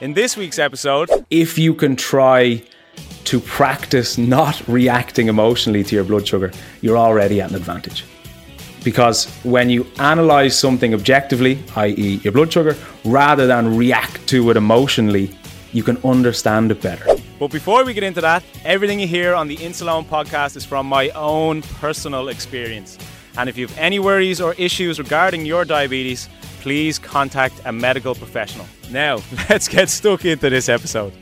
In this week's episode, if you can try to practice not reacting emotionally to your blood sugar, you're already at an advantage. Because when you analyze something objectively, i.e., your blood sugar, rather than react to it emotionally, you can understand it better. But before we get into that, everything you hear on the Insuleoin podcast is from my own personal experience. And if you have any worries or issues regarding your diabetes, please contact a medical professional. Now, let's get stuck into this episode.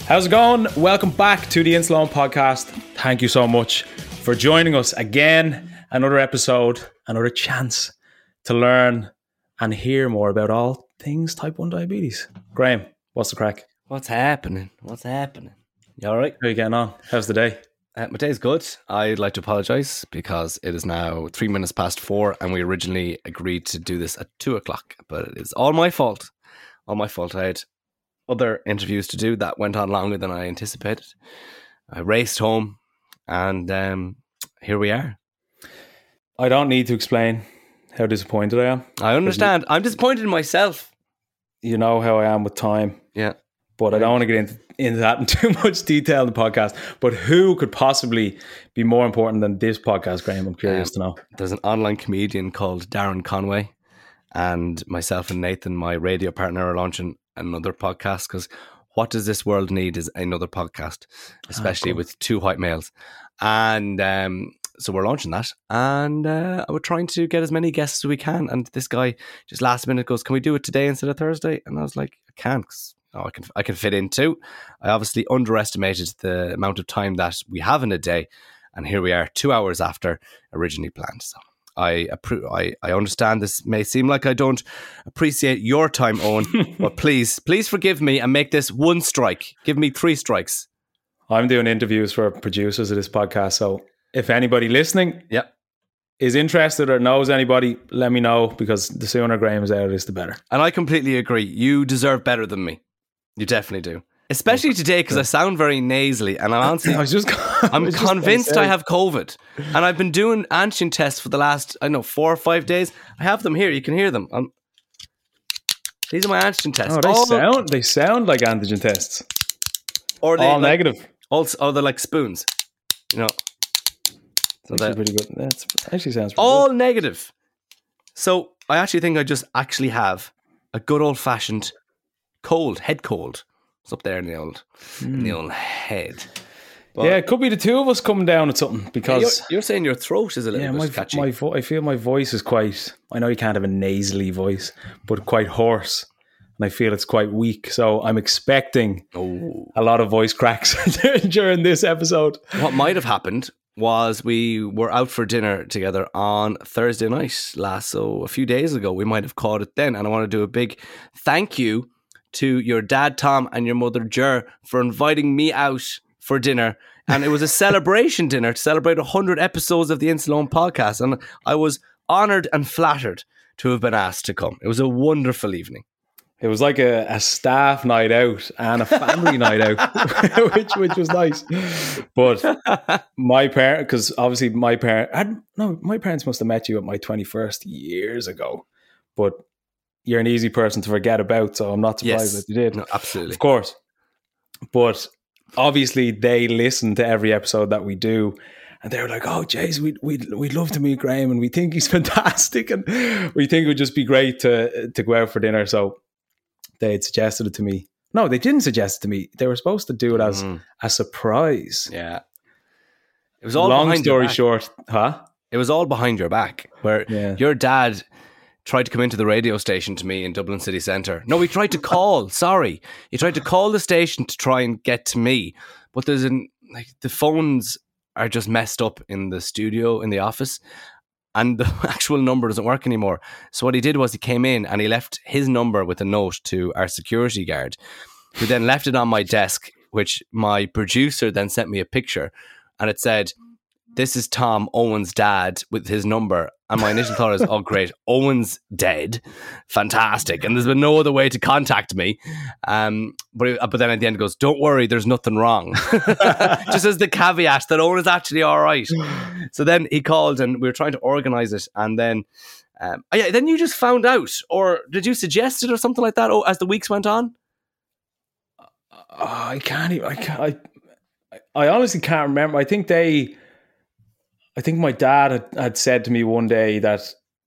How's it going? Welcome back to the Insuleoin podcast. Thank you so much for joining us again. Another episode, another chance to learn and hear more about all things type 1 diabetes. Graham, what's the crack? What's happening? What's happening? You all right? How are you getting on? How's the day? Uh, my day's good. I'd like to apologise because it is now three minutes past four, and we originally agreed to do this at two o'clock. But it is all my fault. All my fault. I had other interviews to do that went on longer than I anticipated. I raced home, and um, here we are. I don't need to explain how disappointed I am. I understand. I'm disappointed in myself. You know how I am with time. Yeah. But I don't want to get into, into that in too much detail in the podcast. But who could possibly be more important than this podcast, Graham? I'm curious Um, to know. There's an online comedian called Darren Conway, and myself and Nathan, my radio partner, are launching another podcast because what does this world need is another podcast, especially cool. with two white males. And um, so we're launching that, and uh, we're trying to get as many guests as we can. And this guy just last minute goes, "Can we do it today instead of Thursday?" And I was like, "I can't." 'cause, oh, Oh, I can I can fit into. I obviously underestimated the amount of time that we have in a day, and here we are, two hours after originally planned. So I appro- I I understand this may seem like I don't appreciate your time, Eoin, but please please forgive me and make this one strike. Give me three strikes. I'm doing interviews for producers of this podcast. So if anybody listening Yep. is interested or knows anybody, let me know because the sooner Graham is out of this, the better. And I completely agree. You deserve better than me. You definitely do. Especially today because I sound very nasally, and I'm honestly I was just, I'm just convinced I have COVID, and I've been doing antigen tests for the last I don't know four or five days. I have them here. You can hear them. Um these are my antigen tests. Oh, they all, sound they sound like antigen tests. or they All like, negative. Also, oh, they're like spoons. You know, so Actually, they're pretty good. That's actually sounds pretty all good. negative. So I actually think I just actually have a good old fashioned cold, head cold. It's up there in the old, in the old head. But- Hmm. yeah, it could be the two of us coming down with something You're, because you're saying your throat is a little Yeah, bit my, catchy. my vo- I feel my voice is quite. I know you can't have a nasally voice, but quite hoarse, and I feel it's quite weak. So I'm expecting oh. a lot of voice cracks during this episode. What might have happened was we were out for dinner together on Thursday night last, so a few days ago. We might have caught it then, and I want to do a big thank you to your dad Tom and your mother Jer for inviting me out for dinner. And it was a celebration dinner to celebrate 100 episodes of the Insuleoin podcast. And I was honored and flattered to have been asked to come. It was a wonderful evening. It was like a, a staff night out and a family night out, which which was nice. But my parent, because obviously my parent, no, my parents must have met you at my twenty first years ago. But you're an easy person to forget about, so I'm not surprised Yes. that you did. No, absolutely. Of course. But obviously they listen to every episode that we do. And they were like, oh, Jays, we'd, we'd, we'd love to meet Graham and we think he's fantastic. And we think it would just be great to, to go out for dinner. So they had suggested it to me. No, they didn't suggest it to me. They were supposed to do it as Mhm. a surprise. Yeah. It was all Long behind your story short, huh? It was all behind your back. Where Yeah. your dad tried to come into the radio station to me in Dublin city centre. No, he tried to call. sorry, he tried to call the station to try and get to me. But there's an like the phones are just messed up in the studio in the office. And the actual number doesn't work anymore. So what he did was he came in and he left his number with a note to our security guard, who then left it on my desk, which my producer then sent me a picture, and it said, "This is Tom Eoin's dad with his number." And my initial thought is, "Oh, great, Eoin's dead, fantastic!" And there's been no other way to contact me. Um, but but then at the end, it goes, "Don't worry, there's nothing wrong." Just as the caveat that Eoin is actually all right. So then he called and we were trying to organize it. And then, um, oh yeah, then you just found out, or did you suggest it or something like that? Oh, as the weeks went on. Oh, I can't even. I, can't, I, I honestly can't remember. I think they. I think my dad had, had said to me one day that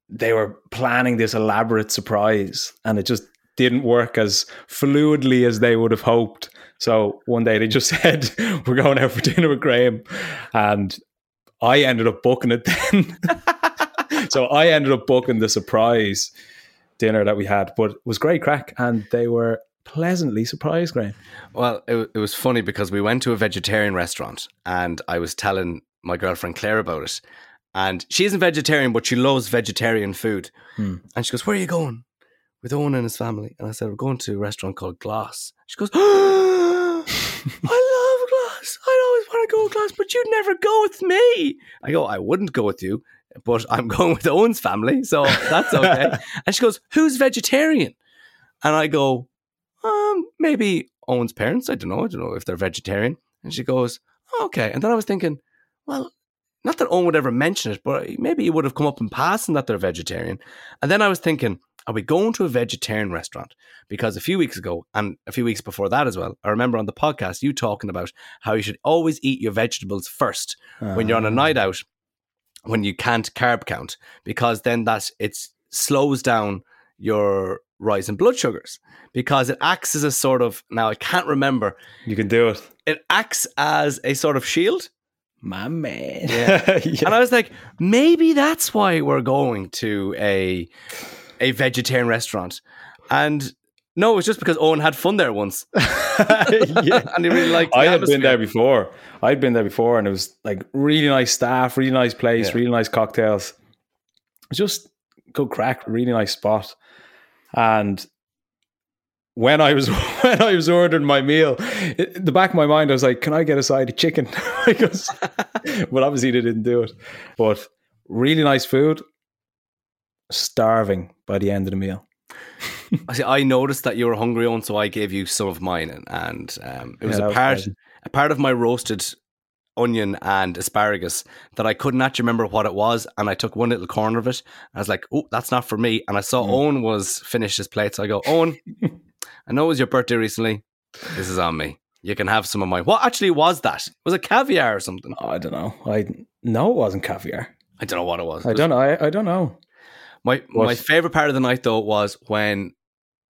they were planning this elaborate surprise, and it just didn't work as fluidly as they would have hoped. So one day they just said, "We're going out for dinner with Graham," and I ended up booking it then. so I ended up booking the surprise dinner that we had, but it was great crack, and they were pleasantly surprised, Graham. Well, it, it was funny because we went to a vegetarian restaurant and I was telling my girlfriend Claire about it. And she isn't vegetarian, but she loves vegetarian food. Hmm. And she goes, Where are you going? With Eoin and his family. And I said, We're going to a restaurant called Glas. She goes, I love Glas. I always want to go with Gloss, but you'd never go with me. I go, I wouldn't go with you, but I'm going with Eoin's family. So that's okay. and she goes, Who's vegetarian? And I go, um, maybe Eoin's parents. I don't know. I don't know if they're vegetarian. And she goes, okay. And then I was thinking, well, not that Eoin would ever mention it, but maybe he would have come up in passing that they're vegetarian. And then I was thinking, are we going to a vegetarian restaurant? Because a few weeks ago, and a few weeks before that as well, I remember on the podcast you talking about how you should always eat your vegetables first when you're on a night ah. out, when you can't carb count, because then that's it slows down your rise in blood sugars because it acts as a sort of now I can't remember. You can do it. It acts as a sort of shield. My man. Yeah. Yeah. And I was like, maybe that's why we're going to a a vegetarian restaurant. And no, it's just because Eoin had fun there once. yeah. and he really liked I had been there before. I'd been there before, and it was like really nice staff, really nice place, Yeah. really nice cocktails. It was just good crack, really nice spot. And when I was when I was ordering my meal, in the back of my mind, I was like, "Can I get a side of chicken?" because, but obviously they didn't do it. But really nice food. Starving by the end of the meal. I see, I noticed that you were hungry on, so I gave you some of mine, and, and um, it was Yeah, a part a part of my roasted onion and asparagus that I couldn't actually remember what it was, and I took one little corner of it. I was like, "Oh, that's not for me." And I saw Mm. Eoin was finished his plate, so I go, "Eoin, I know it was your birthday recently. This is on me. You can have some of my. What actually was that? Was it caviar or something? Oh, I don't know. I no, it wasn't caviar. I don't know what it was. I don't know. I, I don't know. My What? my favorite part of the night though was when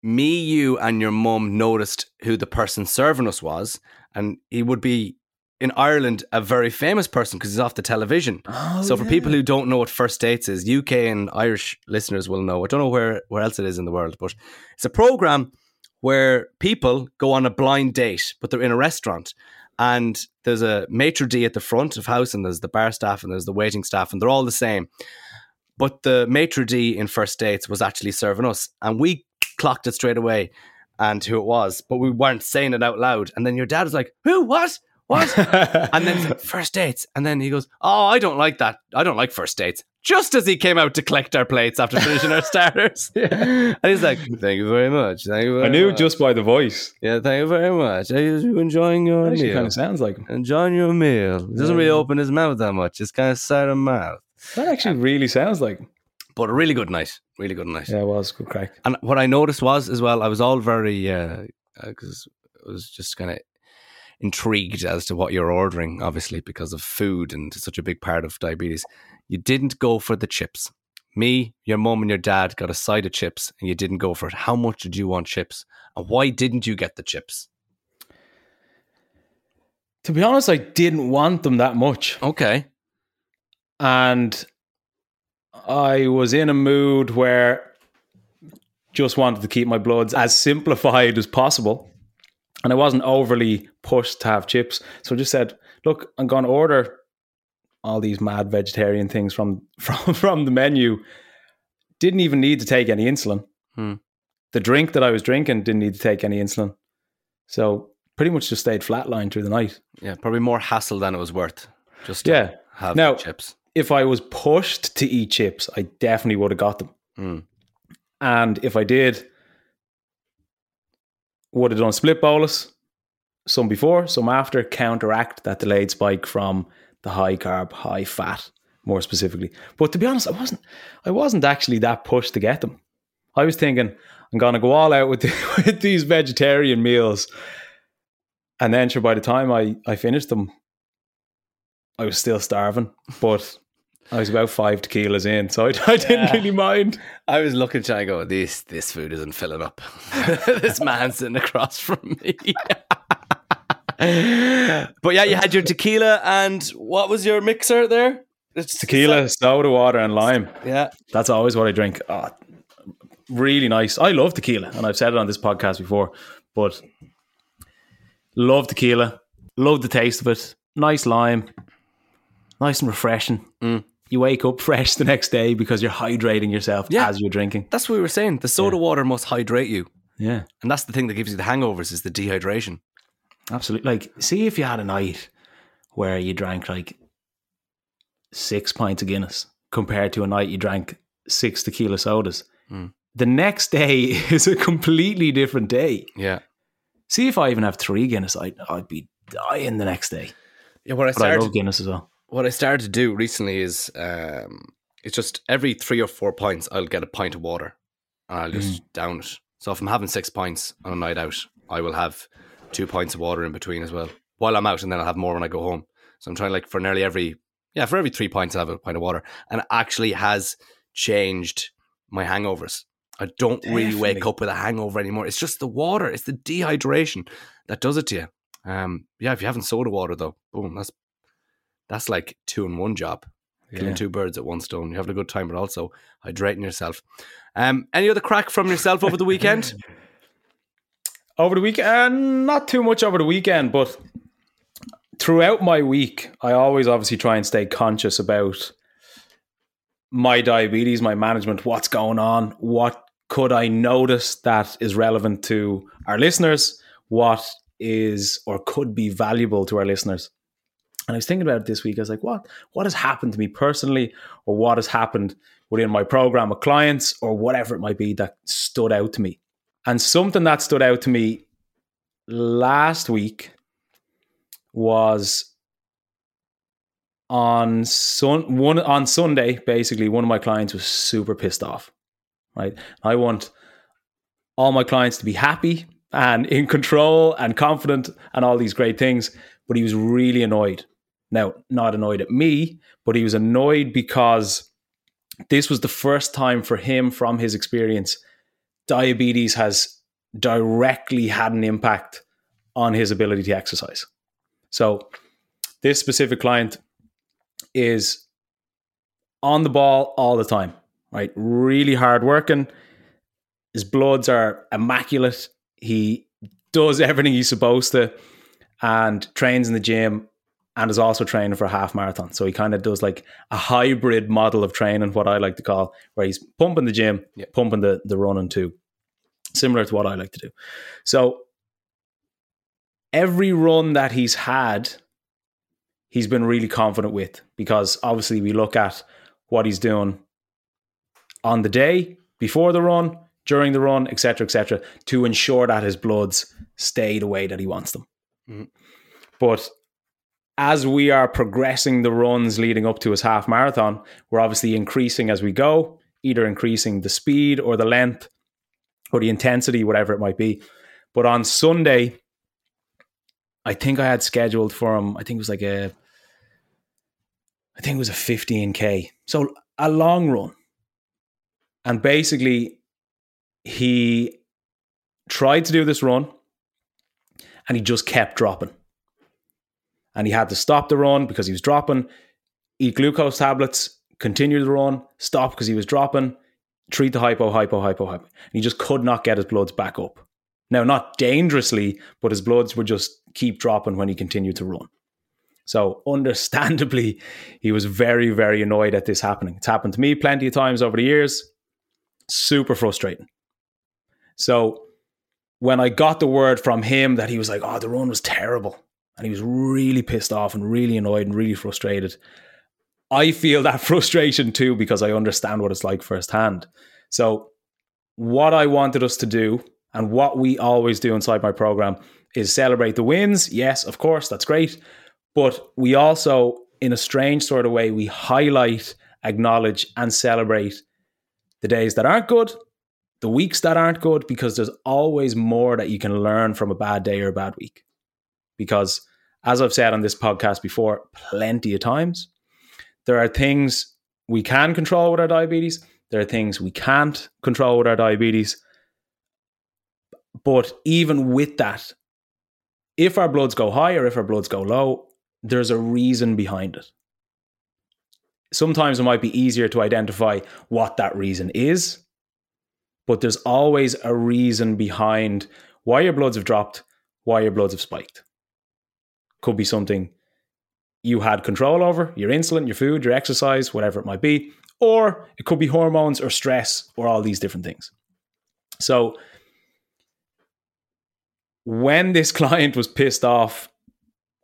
me, you, and your mum noticed who the person serving us was, and he would be in Ireland a very famous person because he's off the television. Oh, so for people who don't know what First Dates is, UK and Irish listeners will know. I don't know where where else it is in the world, but it's a program where people go on a blind date, but they're in a restaurant. And there's a maitre d' at the front of house, and there's the bar staff, and there's the waiting staff, and they're all the same. But the maitre d' in First Dates was actually serving us, and we clocked it straight away and who it was, but we weren't saying it out loud. And then your dad was like, Who? What? What? and then first dates. And then he goes, oh, I don't like that. I don't like first dates. Just as he came out to collect our plates after finishing our starters. Yeah. And he's like, thank you very much. Thank you I knew much. just by the voice. Yeah, thank you very much. Are you enjoying your meal? kind of sounds like him. enjoying your meal. He doesn't really open his mouth that much. It's kind of side of mouth. That actually really sounds like him. But a really good night. Really good night. Yeah, it was good crack. And what I noticed was as well, I was all very uh, uh, because it was just kind of intrigued as to what you're ordering, obviously because of food and such a big part of diabetes. You didn't go for the chips. Me, your mum, and your dad got a side of chips, and you didn't go for it. How much did you want chips, and why didn't you get the chips? To be honest, I didn't want them that much. Okay, and I was in a mood where just wanted to keep my bloods as simplified as possible. And I wasn't overly pushed to have chips. So I just said, look, I'm going to order all these mad vegetarian things from, from, from the menu. Didn't even need to take any insulin. Hmm. The drink that I was drinking didn't need to take any insulin. So pretty much just stayed flatline through the night. yeah, probably more hassle than it was worth. Just to Yeah. have Now- chips. If I was pushed to eat chips, I definitely would have got them. Mm. And if I did, would have done split bolus, some before, some after, counteract that delayed spike from the high carb, high fat, more specifically. But to be honest, I wasn't I wasn't actually that pushed to get them. I was thinking, I'm gonna go all out with, the, with these vegetarian meals. And then sure by the time I, I finished them, I was still starving. But I was about five tequilas in, so I, I didn't Yeah. really mind. I was looking trying to go, this this food isn't filling up. this man sitting across from me. but yeah, you had your tequila and what was your mixer there? It's Tequila, soda water, and lime. Yeah. That's always what I drink. Oh, really nice. I love tequila, and I've said it on this podcast before, but love tequila. Love the taste of it. Nice lime. Nice and refreshing. Mm. You wake up fresh the next day because you're hydrating yourself Yeah. as you're drinking. That's what we were saying. The soda water must hydrate you. Yeah, And that's the thing that gives you the hangovers is the dehydration. absolutely. Like, see if you had a night where you drank like six pints of Guinness compared to a night you drank six tequila sodas. Mm. The next day is a completely different day. Yeah. See if I even have three Guinness, I'd, I'd be dying the next day. Yeah, what I But I love Guinness as well. What I started to do recently is um, it's just every three or four pints I'll get a pint of water and I'll just down it. So if I'm having six pints on a night out, I will have two pints of water in between as well while I'm out, and then I'll have more when I go home. So I'm trying like for nearly every yeah for every three pints I have a pint of water, and it actually has changed my hangovers. I don't really wake up with a hangover anymore. It's just the water. It's the dehydration that does it to you. Um, yeah, if you haven't soda water though, boom, that's that's like two in one job. Killing Yeah. two birds at one stone. You're having a good time, but also hydrating yourself. Um, any other crack from yourself over the weekend? Over the weekend, uh, not too much over the weekend, but throughout my week, I always obviously try and stay conscious about my diabetes, my management, what's going on, what could I notice that is relevant to our listeners, what is or could be valuable to our listeners. And I was thinking about it this week. I was like, what what has happened to me personally, or what has happened within my program with clients, or whatever it might be that stood out to me. And something that stood out to me last week was on sun one on Sunday. Basically, one of my clients was super pissed off. Right, I want all my clients to be happy and in control and confident and all these great things, but he was really annoyed. Now, not annoyed at me, but he was annoyed because this was the first time for him from his experience diabetes has directly had an impact on his ability to exercise. So, this specific client is on the ball all the time, right? Really hard working. His bloods are immaculate. He does everything he's supposed to and trains in the gym and is also training for a half marathon. So he kind of does like a hybrid model of training, what I like to call, where he's pumping the gym, Yeah. pumping the, the running too. Similar to what I like to do. So every run that he's had, he's been really confident with because obviously we look at what he's doing on the day before the run, during the run, etc., etc., to ensure that his bloods stay the way that he wants them. Mm-hmm. But as we are progressing the runs leading up to his half marathon, we're obviously increasing as we go, either increasing the speed or the length or the intensity, whatever it might be. But on Sunday, I think I had scheduled for him, I think it was like a, I think it was a 15K. So a long run. And basically, he tried to do this run and he just kept dropping. And he had to stop the run because he was dropping, eat glucose tablets, continue the run, stop because he was dropping, treat the hypo, hypo, hypo, hypo. And he just could not get his bloods back up. Now, not dangerously, but his bloods would just keep dropping when he continued to run. So, understandably, he was very, very annoyed at this happening. It's happened to me plenty of times over the years. Super frustrating. So, when I got the word from him that he was like, oh, the run was terrible, and he was really pissed off and really annoyed and really frustrated, I feel that frustration too because I understand what it's like firsthand. So, what I wanted us to do and what we always do inside my program is celebrate the wins. Yes, of course, that's great. But we also, in a strange sort of way, we highlight, acknowledge, and celebrate the days that aren't good, the weeks that aren't good, because there's always more that you can learn from a bad day or a bad week. Because, as I've said on this podcast before, plenty of times, there are things we can control with our diabetes, there are things we can't control with our diabetes but even with that, if our bloods go high or if our bloods go low, there's a reason behind it. Sometimes it might be easier to identify what that reason is, but there's always a reason behind why your bloods have dropped, why your bloods have spiked. Could be something you had control over, your insulin, your food, your exercise, whatever it might be, or it could be hormones or stress or all these different things. So, when this client was pissed off,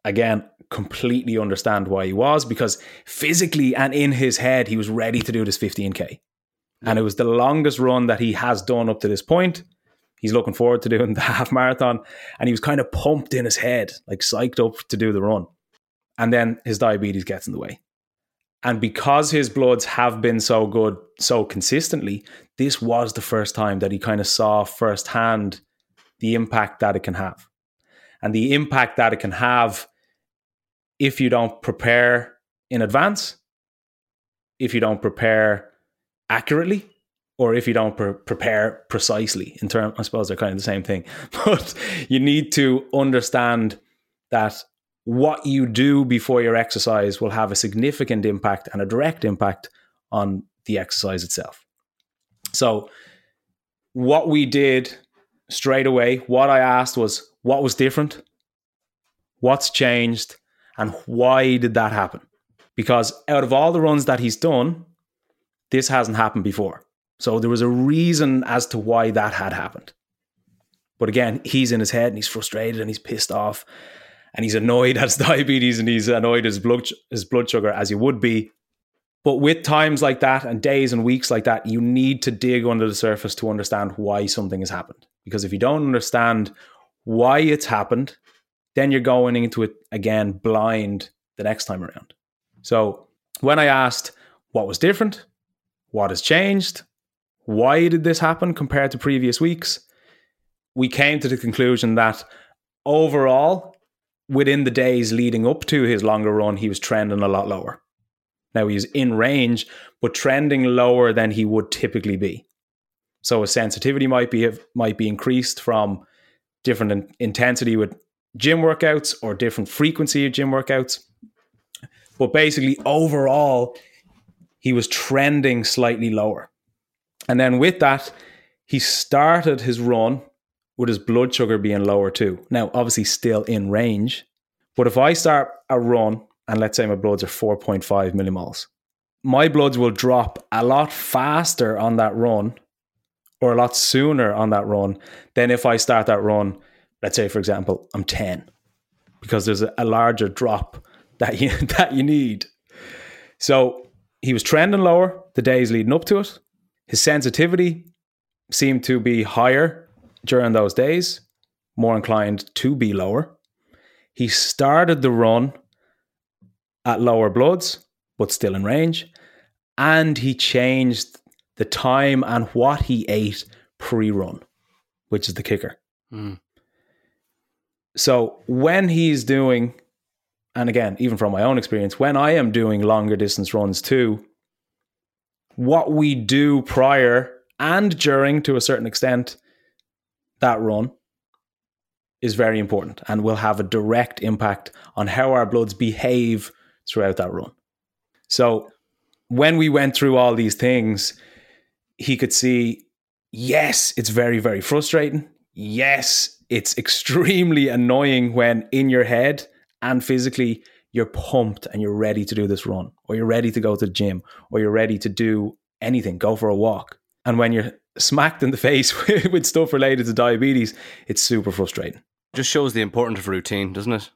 again, completely understand why he was because physically and in his head, he was ready to do this 15K. And it was the longest run that he has done up to this point. He's looking forward to doing the half marathon. And he was kind of pumped in his head, like psyched up to do the run. And then his diabetes gets in the way. And because his bloods have been so good so consistently, this was the first time that he kind of saw firsthand the impact that it can have. And the impact that it can have if you don't prepare in advance, if you don't prepare accurately, or if you don't pre- prepare precisely in terms, I suppose they're kind of the same thing. But you need to understand that what you do before your exercise will have a significant impact and a direct impact on the exercise itself. So, what we did straight away, what I asked was what was different, what's changed, and why did that happen? Because out of all the runs that he's done, this hasn't happened before. So there was a reason as to why that had happened. But again, he's in his head and he's frustrated and he's pissed off and he's annoyed at his diabetes and he's annoyed at his blood, his blood sugar as he would be. But with times like that and days and weeks like that, you need to dig under the surface to understand why something has happened. Because if you don't understand why it's happened, then you're going into it again blind the next time around. So when I asked what was different, what has changed, why did this happen compared to previous weeks, we came to the conclusion that overall, within the days leading up to his longer run, he was trending a lot lower. Now he's in range, but trending lower than he would typically be. So a sensitivity might be might be increased from different in- intensity with gym workouts or different frequency of gym workouts. But basically, overall, he was trending slightly lower. And then with that, he started his run with his blood sugar being lower too. Now, obviously, still in range. But if I start a run and let's say my bloods are 4.5 millimoles, my bloods will drop a lot faster on that run or a lot sooner on that run than if I start that run, let's say, for example, I'm 10 because there's a, larger drop that you that you need. So he was trending lower the days leading up to it. His sensitivity seemed to be higher during those days, more inclined to be lower. He started the run at lower bloods, but still in range. And he changed the time and what he ate pre run, which is the kicker. Mm. So when he's doing, and again, even from my own experience, when I am doing longer distance runs too, what we do prior and during to a certain extent that run is very important and will have a direct impact on how our bloods behave throughout that run. So when we went through all these things, he could see yes, it's very, very frustrating. Yes, it's extremely annoying when in your head and physically you're pumped and you're ready to do this run, or you're ready to go to the gym, or you're ready to do anything, go for a walk. And when you're smacked in the face with stuff related to diabetes, it's super frustrating. Just shows the importance of routine, doesn't it?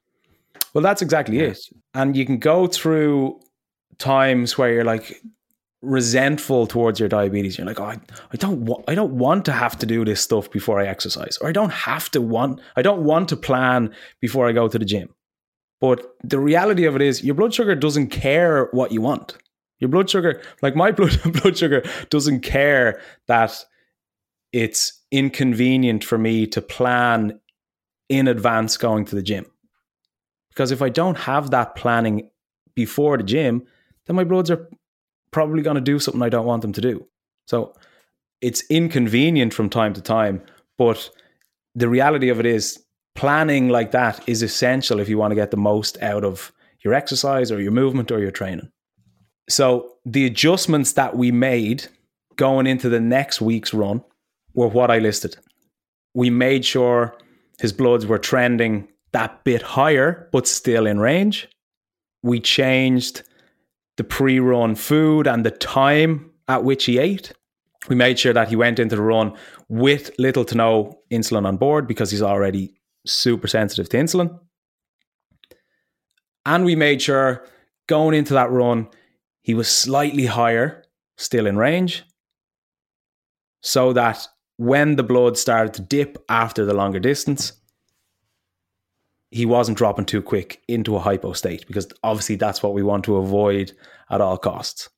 Well, that's exactly yeah. it. And you can go through times where you're like resentful towards your diabetes. You're like, oh, I, I don't want, I don't want to have to do this stuff before I exercise, or I don't have to want, I don't want to plan before I go to the gym. But the reality of it is, your blood sugar doesn't care what you want. Your blood sugar, like my blood blood sugar, doesn't care that it's inconvenient for me to plan in advance going to the gym. Because if I don't have that planning before the gym, then my bloods are probably going to do something I don't want them to do. So it's inconvenient from time to time, but the reality of it is planning like that is essential if you want to get the most out of your exercise or your movement or your training. So the adjustments that we made going into the next week's run were what I listed. We made sure his bloods were trending that bit higher, but still in range. We changed the pre run food and the time at which he ate. We made sure that he went into the run with little to no insulin on board because he's already super sensitive to insulin. And we made sure going into that run, he was slightly higher, still in range, so that when the blood started to dip after the longer distance, he wasn't dropping too quick into a hypo state because obviously that's what we want to avoid at all costs.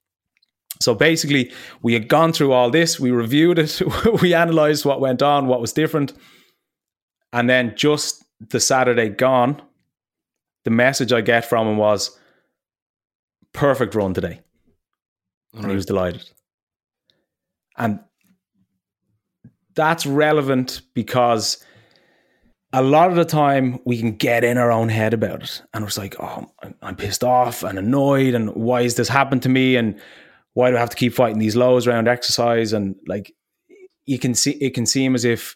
So basically, we had gone through all this, we reviewed it, we analyzed what went on, what was different. And then just the Saturday gone, the message I get from him was perfect run today. and he was delighted. And that's relevant because a lot of the time we can get in our own head about it and it's like oh i'm pissed off and annoyed and why has this happened to me and why do i have to keep fighting these lows around exercise and like you can see it can seem as if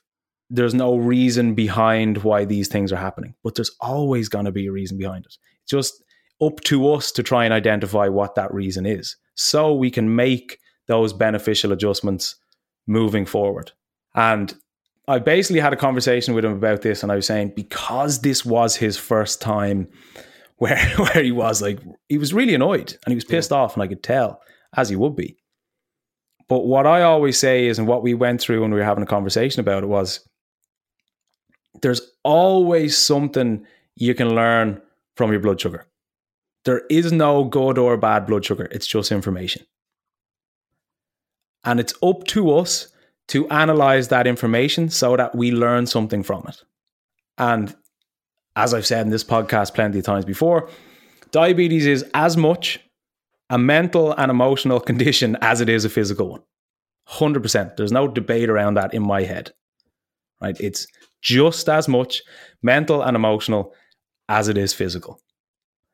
there's no reason behind why these things are happening but there's always going to be a reason behind it it's just up to us to try and identify what that reason is so we can make those beneficial adjustments moving forward and I basically had a conversation with him about this, and I was saying because this was his first time where where he was like he was really annoyed and he was pissed yeah. off, and I could tell as he would be. But what I always say is, and what we went through when we were having a conversation about it was, there's always something you can learn from your blood sugar. There is no good or bad blood sugar. It's just information. And it's up to us to analyze that information so that we learn something from it. And as I've said in this podcast plenty of times before, diabetes is as much a mental and emotional condition as it is a physical one. 100%. There's no debate around that in my head. Right? It's just as much mental and emotional as it is physical.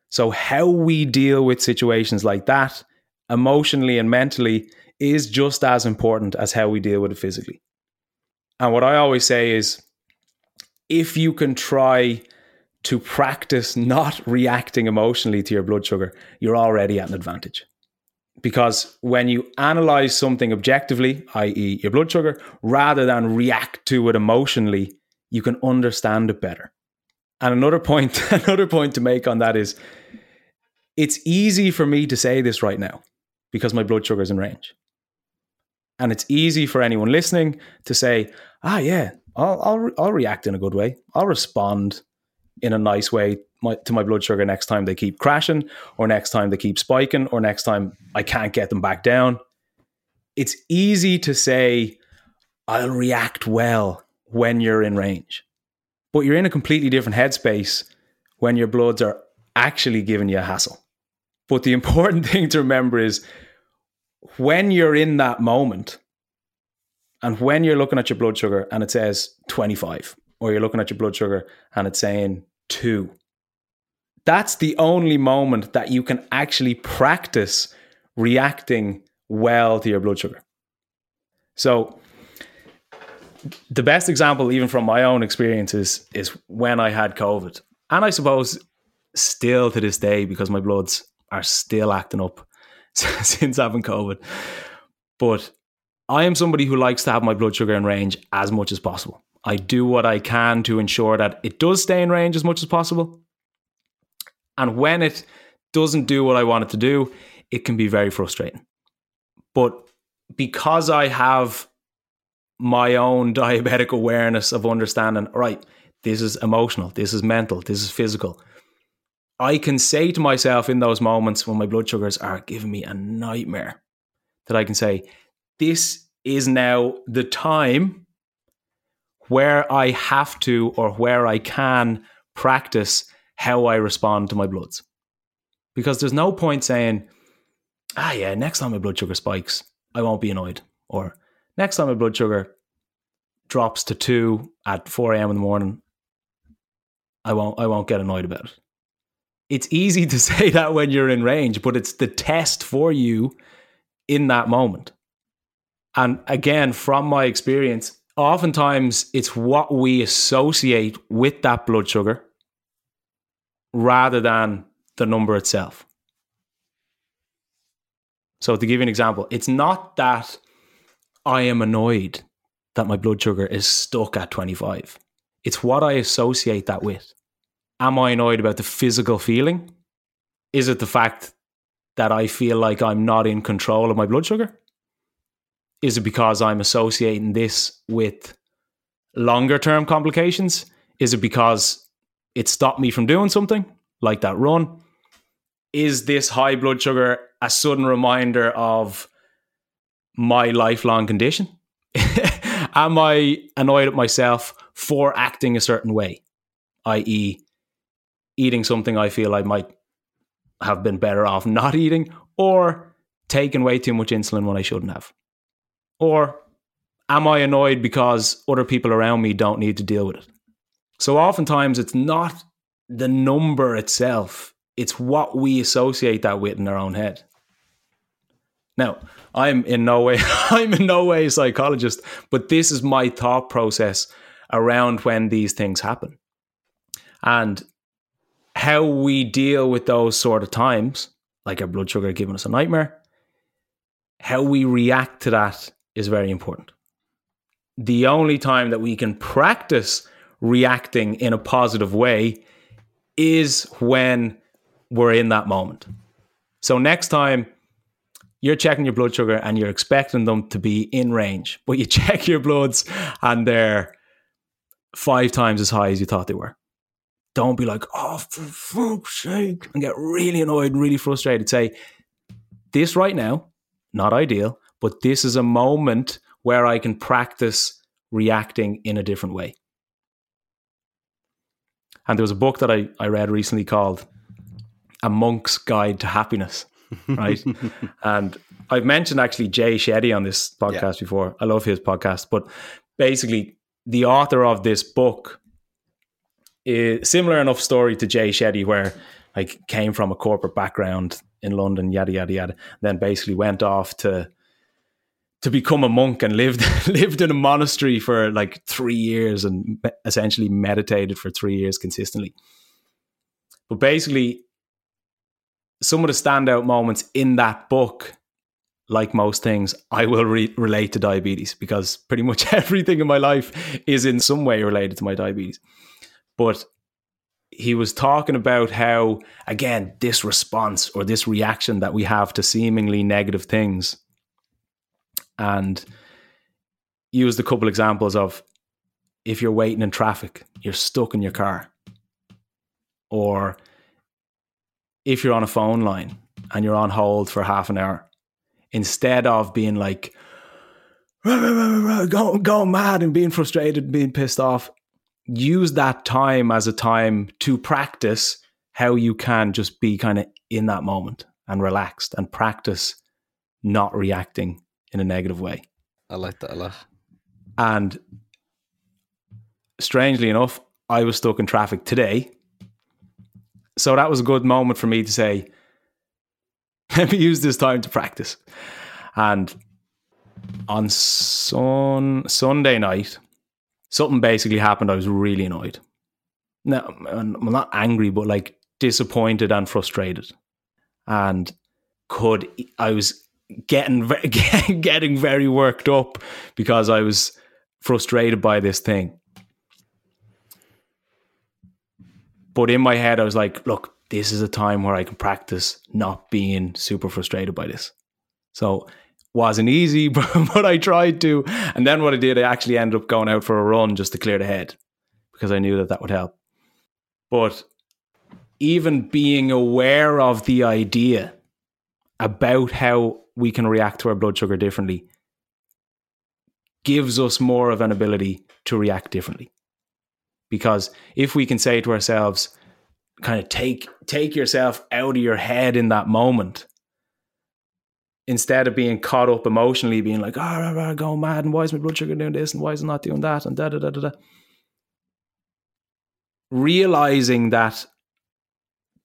So how we deal with situations like that emotionally and mentally is just as important as how we deal with it physically. And what I always say is if you can try to practice not reacting emotionally to your blood sugar, you're already at an advantage. Because when you analyze something objectively, i.e., your blood sugar, rather than react to it emotionally, you can understand it better. And another point, another point to make on that is it's easy for me to say this right now because my blood sugar is in range. And it's easy for anyone listening to say, ah, yeah, I'll, I'll, I'll react in a good way. I'll respond in a nice way my, to my blood sugar next time they keep crashing, or next time they keep spiking, or next time I can't get them back down. It's easy to say, I'll react well when you're in range. But you're in a completely different headspace when your bloods are actually giving you a hassle. But the important thing to remember is when you're in that moment, and when you're looking at your blood sugar and it says 25, or you're looking at your blood sugar and it's saying two, that's the only moment that you can actually practice reacting well to your blood sugar. So, the best example, even from my own experiences, is when I had COVID. And I suppose still to this day, because my bloods are still acting up since having COVID. But I am somebody who likes to have my blood sugar in range as much as possible. I do what I can to ensure that it does stay in range as much as possible. And when it doesn't do what I want it to do, it can be very frustrating. But because I have my own diabetic awareness of understanding, right, this is emotional, this is mental, this is physical. I can say to myself in those moments when my blood sugars are giving me a nightmare that I can say, this is now the time where I have to or where I can practice how I respond to my bloods. Because there's no point saying, ah, yeah, next time my blood sugar spikes, I won't be annoyed. Or next time my blood sugar drops to two at 4 a.m. in the morning, I won't, I won't get annoyed about it. It's easy to say that when you're in range, but it's the test for you in that moment. And again, from my experience, oftentimes it's what we associate with that blood sugar rather than the number itself. So, to give you an example, it's not that I am annoyed that my blood sugar is stuck at 25. It's what I associate that with. Am I annoyed about the physical feeling? Is it the fact that I feel like I'm not in control of my blood sugar? Is it because I'm associating this with longer term complications? Is it because it stopped me from doing something like that run? Is this high blood sugar a sudden reminder of my lifelong condition? Am I annoyed at myself for acting a certain way, i.e., eating something I feel I might have been better off not eating, or taking way too much insulin when I shouldn't have? Or am I annoyed because other people around me don't need to deal with it? So oftentimes it's not the number itself, it's what we associate that with in our own head. Now, I'm in no way I'm in no way a psychologist, but this is my thought process around when these things happen. And how we deal with those sort of times, like our blood sugar giving us a nightmare, how we react to that is very important. The only time that we can practice reacting in a positive way is when we're in that moment. So next time you're checking your blood sugar and you're expecting them to be in range, but you check your bloods and they're five times as high as you thought they were. Don't be like, oh, for fuck's sake, and get really annoyed and really frustrated. Say, this right now, not ideal, but this is a moment where I can practice reacting in a different way. And there was a book that I, I read recently called A Monk's Guide to Happiness, right? and I've mentioned actually Jay Shetty on this podcast yeah. before. I love his podcast, but basically, the author of this book is similar enough story to Jay Shetty, where like came from a corporate background in London, yada yada yada. Then basically went off to to become a monk and lived lived in a monastery for like three years and essentially meditated for three years consistently. But basically, some of the standout moments in that book, like most things, I will re- relate to diabetes because pretty much everything in my life is in some way related to my diabetes. But he was talking about how, again, this response or this reaction that we have to seemingly negative things. And used a couple examples of if you're waiting in traffic, you're stuck in your car. Or if you're on a phone line and you're on hold for half an hour, instead of being like, going, going mad and being frustrated, and being pissed off, use that time as a time to practice how you can just be kind of in that moment and relaxed and practice not reacting in a negative way. I like that a lot. And strangely enough, I was stuck in traffic today. So that was a good moment for me to say, let me use this time to practice. And on sun, Sunday night, something basically happened. I was really annoyed. Now, I'm not angry, but like disappointed and frustrated. And could I was getting getting very worked up because I was frustrated by this thing. But in my head, I was like, look, this is a time where I can practice not being super frustrated by this. So wasn't easy, but, but I tried to. And then what I did, I actually ended up going out for a run just to clear the head because I knew that that would help. But even being aware of the idea about how we can react to our blood sugar differently gives us more of an ability to react differently. Because if we can say to ourselves, kind of take take yourself out of your head in that moment instead of being caught up emotionally, being like, oh, rah, rah, going mad, and why is my blood sugar doing this, and why is it not doing that, and da da da da da. Realizing that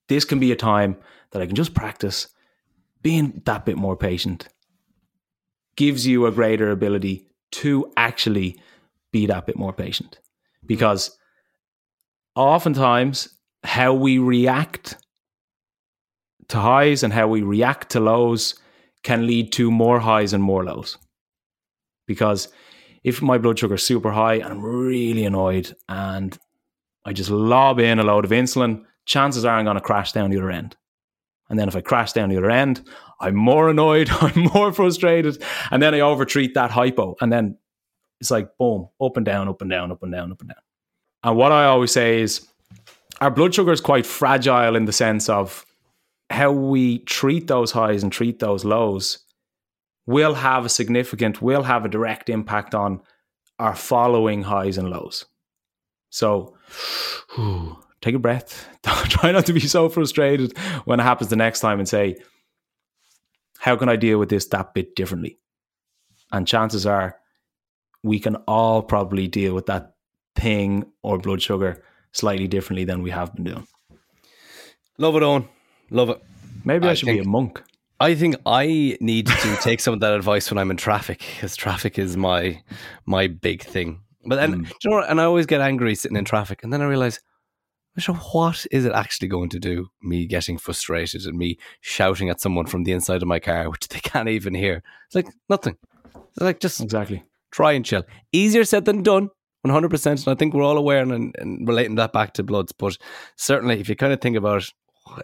this can be a time that I can just practice being that bit more patient gives you a greater ability to actually be that bit more patient. Because oftentimes, how we react to highs and how we react to lows can lead to more highs and more lows. Because if my blood sugar is super high and I'm really annoyed and I just lob in a load of insulin, chances are I'm going to crash down the other end. And then if I crash down the other end, I'm more annoyed, I'm more frustrated, and then I overtreat that hypo. And then it's like boom, up and down, up and down, up and down, up and down. And what I always say is our blood sugar is quite fragile in the sense of how we treat those highs and treat those lows will have a significant, will have a direct impact on our following highs and lows. So, whew, take a breath. Try not to be so frustrated when it happens the next time and say, how can I deal with this that bit differently? And chances are we can all probably deal with that thing or blood sugar slightly differently than we have been doing. Love it, Eoin. Love it. Maybe I, I should be a monk. I think I need to take some of that advice when I'm in traffic because traffic is my my big thing. But then, mm. you know what? And I always get angry sitting in traffic, and then I realize, what is it actually going to do? Me getting frustrated and me shouting at someone from the inside of my car, which they can't even hear. It's like nothing. It's like just exactly try and chill. Easier said than done. 100%. And I think we're all aware and, and relating that back to bloods. But certainly, if you kind of think about it,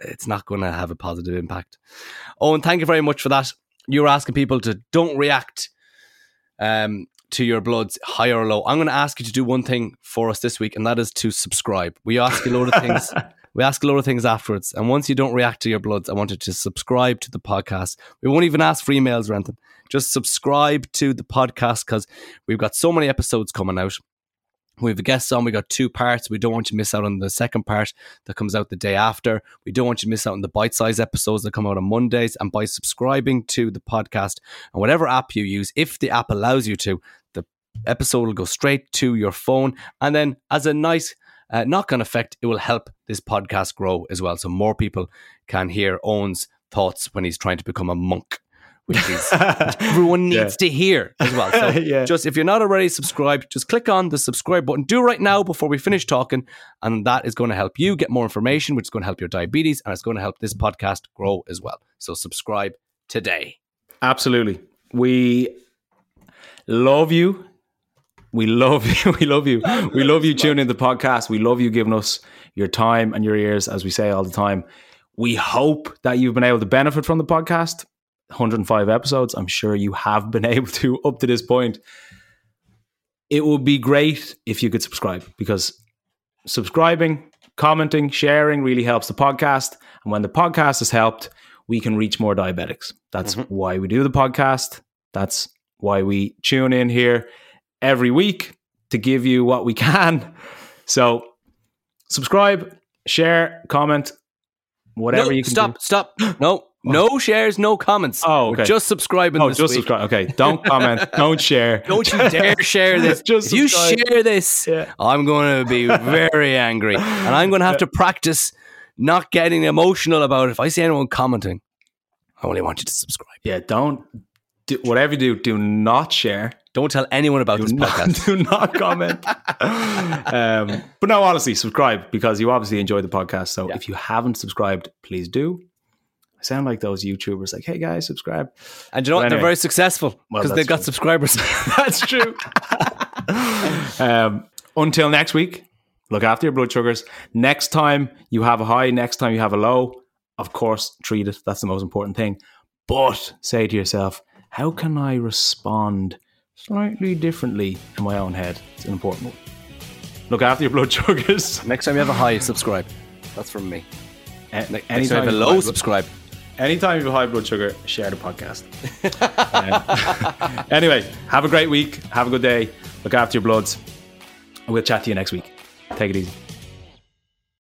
it's not going to have a positive impact. Oh, and thank you very much for that. You were asking people to don't react um, to your bloods high or low. I'm going to ask you to do one thing for us this week, and that is to subscribe. We ask a lot of things. we ask a lot of things afterwards. And once you don't react to your bloods, I want you to subscribe to the podcast. We won't even ask for emails or anything. Just subscribe to the podcast because we've got so many episodes coming out. We have a guest on. We got two parts. We don't want you to miss out on the second part that comes out the day after. We don't want you to miss out on the bite size episodes that come out on Mondays. And by subscribing to the podcast and whatever app you use, if the app allows you to, the episode will go straight to your phone. And then, as a nice uh, knock on effect, it will help this podcast grow as well. So more people can hear Eoin's thoughts when he's trying to become a monk which is which everyone needs yeah. to hear as well. So yeah. just if you're not already subscribed, just click on the subscribe button. Do right now before we finish talking, and that is going to help you get more information, which is going to help your diabetes, and it's going to help this podcast grow as well. So subscribe today. Absolutely, we love you. We love you. We love you. We love you tuning in the podcast. We love you giving us your time and your ears, as we say all the time. We hope that you've been able to benefit from the podcast. 105 episodes. I'm sure you have been able to up to this point. It would be great if you could subscribe because subscribing, commenting, sharing really helps the podcast. And when the podcast has helped, we can reach more diabetics. That's mm-hmm. why we do the podcast. That's why we tune in here every week to give you what we can. So subscribe, share, comment, whatever no, you can stop, do. Stop. No, no shares, no comments. Oh, okay. We're just subscribing. Oh, just week. subscribe. Okay, don't comment, don't share. Don't you dare share this. just if you share this, yeah. I'm going to be very angry, and I'm going to have to practice not getting emotional about it. If I see anyone commenting, I only want you to subscribe. Yeah, don't do, whatever you do. Do not share. Don't tell anyone about do this not, podcast. Do not comment. um, but no, honestly, subscribe because you obviously enjoy the podcast. So yeah. if you haven't subscribed, please do sound like those YouTubers, like, hey guys, subscribe. And you know what? Anyway, They're very successful because well, they've got true. subscribers. that's true. um, until next week, look after your blood sugars. Next time you have a high, next time you have a low, of course, treat it. That's the most important thing. But say to yourself, how can I respond slightly differently in my own head? It's an important one. Look after your blood sugars. Next time you have a high, subscribe. That's from me. Anytime Next time you have a low, subscribe anytime you have high blood sugar, share the podcast. uh, anyway, have a great week. Have a good day. Look after your bloods. We'll chat to you next week. Take it easy.